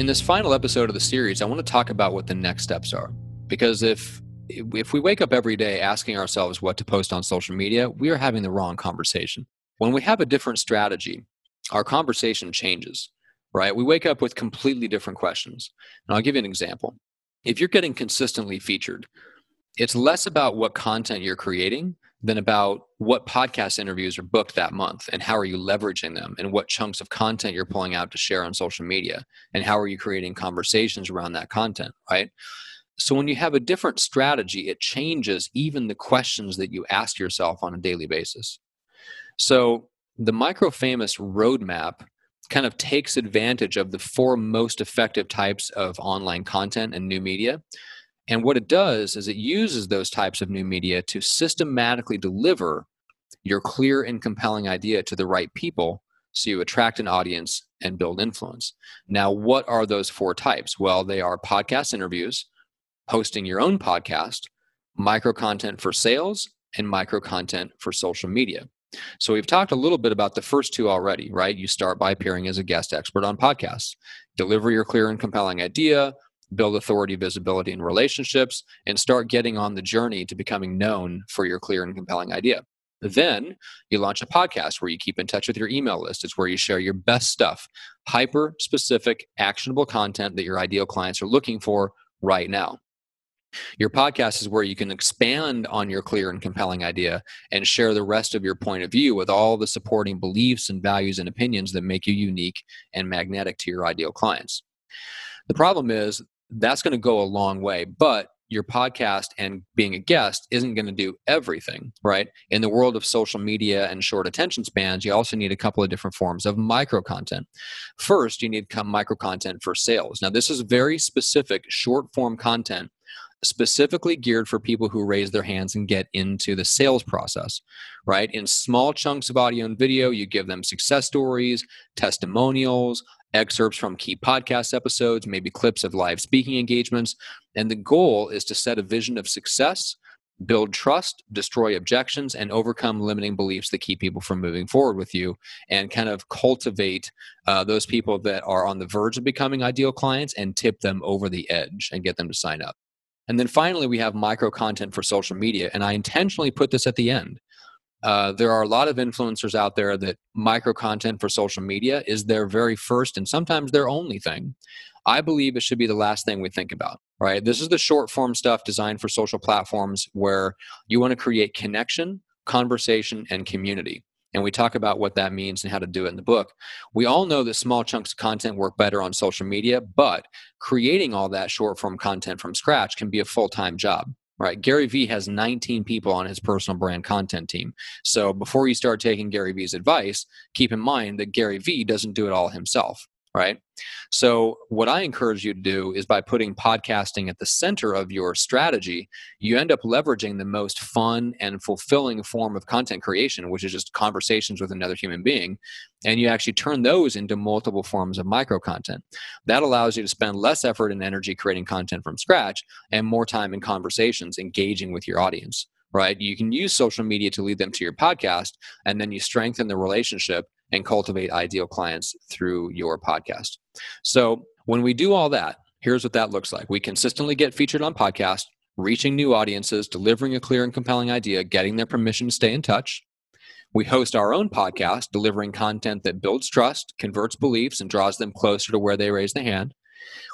in this final episode of the series, I want to talk about what the next steps are. Because if if we wake up every day asking ourselves what to post on social media, we are having the wrong conversation. When we have a different strategy, our conversation changes, right? We wake up with completely different questions. And I'll give you an example. If you're getting consistently featured, it's less about what content you're creating than about what podcast interviews are booked that month and how are you leveraging them and what chunks of content you're pulling out to share on social media and how are you creating conversations around that content, right? So when you have a different strategy, it changes even the questions that you ask yourself on a daily basis. So the micro famous roadmap kind of takes advantage of the four most effective types of online content and new media and what it does is it uses those types of new media to systematically deliver your clear and compelling idea to the right people so you attract an audience and build influence. Now, what are those four types? Well, they are podcast interviews, hosting your own podcast, micro content for sales, and micro content for social media. So, we've talked a little bit about the first two already, right? You start by appearing as a guest expert on podcasts, deliver your clear and compelling idea, build authority, visibility, and relationships, and start getting on the journey to becoming known for your clear and compelling idea. Then you launch a podcast where you keep in touch with your email list. It's where you share your best stuff, hyper specific, actionable content that your ideal clients are looking for right now. Your podcast is where you can expand on your clear and compelling idea and share the rest of your point of view with all the supporting beliefs and values and opinions that make you unique and magnetic to your ideal clients. The problem is that's going to go a long way. But your podcast and being a guest isn't going to do everything, right? In the world of social media and short attention spans, you also need a couple of different forms of micro content. First, you need micro content for sales. Now, this is very specific short form content specifically geared for people who raise their hands and get into the sales process, right? In small chunks of audio and video, you give them success stories, testimonials, excerpts from key podcast episodes, maybe clips of live speaking engagements. And the goal is to set a vision of success, build trust, destroy objections, and overcome limiting beliefs that keep people from moving forward with you, and kind of cultivate uh, those people that are on the verge of becoming ideal clients and tip them over the edge and get them to sign up. And then finally, we have micro content for social media. And I intentionally put this at the end uh, there are a lot of influencers out there that micro content for social media is their very first and sometimes their only thing. I believe it should be the last thing we think about, right? This is the short form stuff designed for social platforms where you want to create connection, conversation, and community. And we talk about what that means and how to do it in the book. We all know that small chunks of content work better on social media, but creating all that short form content from scratch can be a full time job right? Gary Vee has 19 people on his personal brand content team. So before you start taking Gary Vee's advice, keep in mind that Gary Vee doesn't do it all himself right? So, what I encourage you to do is by putting podcasting at the center of your strategy, you end up leveraging the most fun and fulfilling form of content creation, which is just conversations with another human being. And you actually turn those into multiple forms of micro content. That allows you to spend less effort and energy creating content from scratch and more time in conversations, engaging with your audience right? You can use social media to lead them to your podcast, and then you strengthen the relationship and cultivate ideal clients through your podcast. So, when we do all that, here's what that looks like. We consistently get featured on podcasts, reaching new audiences, delivering a clear and compelling idea, getting their permission to stay in touch. We host our own podcast, delivering content that builds trust, converts beliefs, and draws them closer to where they raise the hand.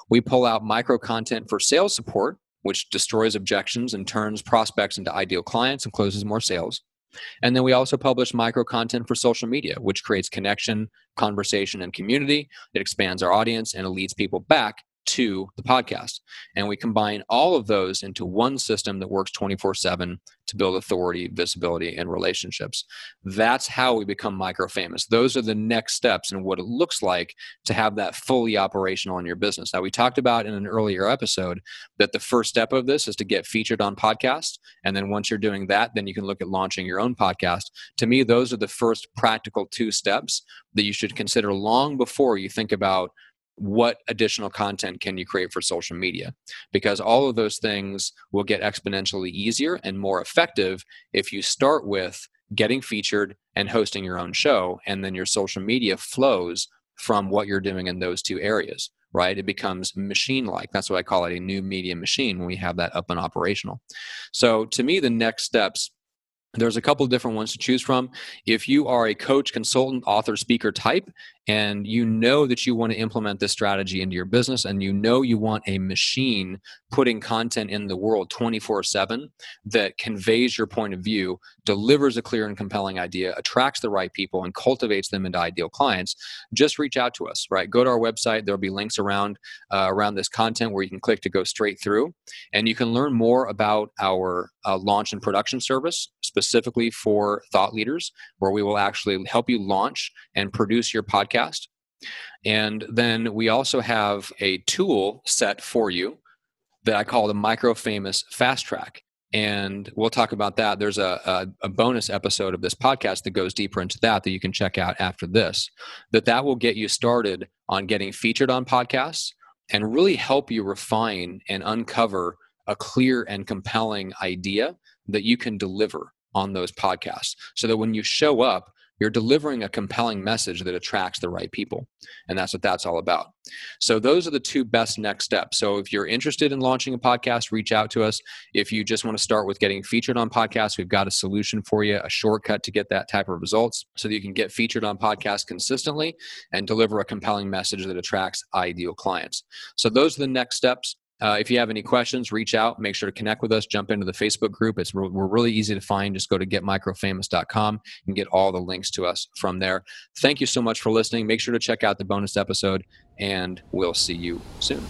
We pull out micro content for sales support, which destroys objections and turns prospects into ideal clients and closes more sales. And then we also publish micro content for social media, which creates connection, conversation, and community. It expands our audience and it leads people back to the podcast. And we combine all of those into one system that works 24 7 to build authority, visibility, and relationships. That's how we become micro famous. Those are the next steps and what it looks like to have that fully operational in your business. Now, we talked about in an earlier episode that the first step of this is to get featured on podcasts. And then once you're doing that, then you can look at launching your own podcast. To me, those are the first practical two steps that you should consider long before you think about what additional content can you create for social media because all of those things will get exponentially easier and more effective if you start with getting featured and hosting your own show and then your social media flows from what you're doing in those two areas right? It becomes machine like. That's what I call it a new media machine when we have that up and operational. So to me, the next steps there's a couple different ones to choose from. If you are a coach, consultant, author, speaker type, and you know that you want to implement this strategy into your business and you know you want a machine putting content in the world 24 7 that conveys your point of view delivers a clear and compelling idea attracts the right people and cultivates them into ideal clients just reach out to us right go to our website there'll be links around uh, around this content where you can click to go straight through and you can learn more about our uh, launch and production service specifically for thought leaders where we will actually help you launch and produce your podcast. And then we also have a tool set for you that I call the Micro Famous Fast Track. And we'll talk about that. There's a, a, a, bonus episode of this podcast that goes deeper into that that you can check out after this. That that will get you started on getting featured on podcasts and really help you refine and uncover a clear and compelling idea that you can deliver on those podcasts so that when you show up you're delivering a compelling message that attracts the right people and that's what that's all about. So those are the two best next steps. So if you're interested in launching a podcast reach out to us. If you just want to start with getting featured on podcasts we've got a solution for you a shortcut to get that type of results so that you can get featured on podcasts consistently and deliver a compelling message that attracts ideal clients. So those are the next steps uh, if you have any questions, reach out. Make sure to connect with us. Jump into the Facebook group. It's we're really easy to find. Just go to getmicrofamous.com and get all the links to us from there. Thank you so much for listening. Make sure to check out the bonus episode, and we'll see you soon.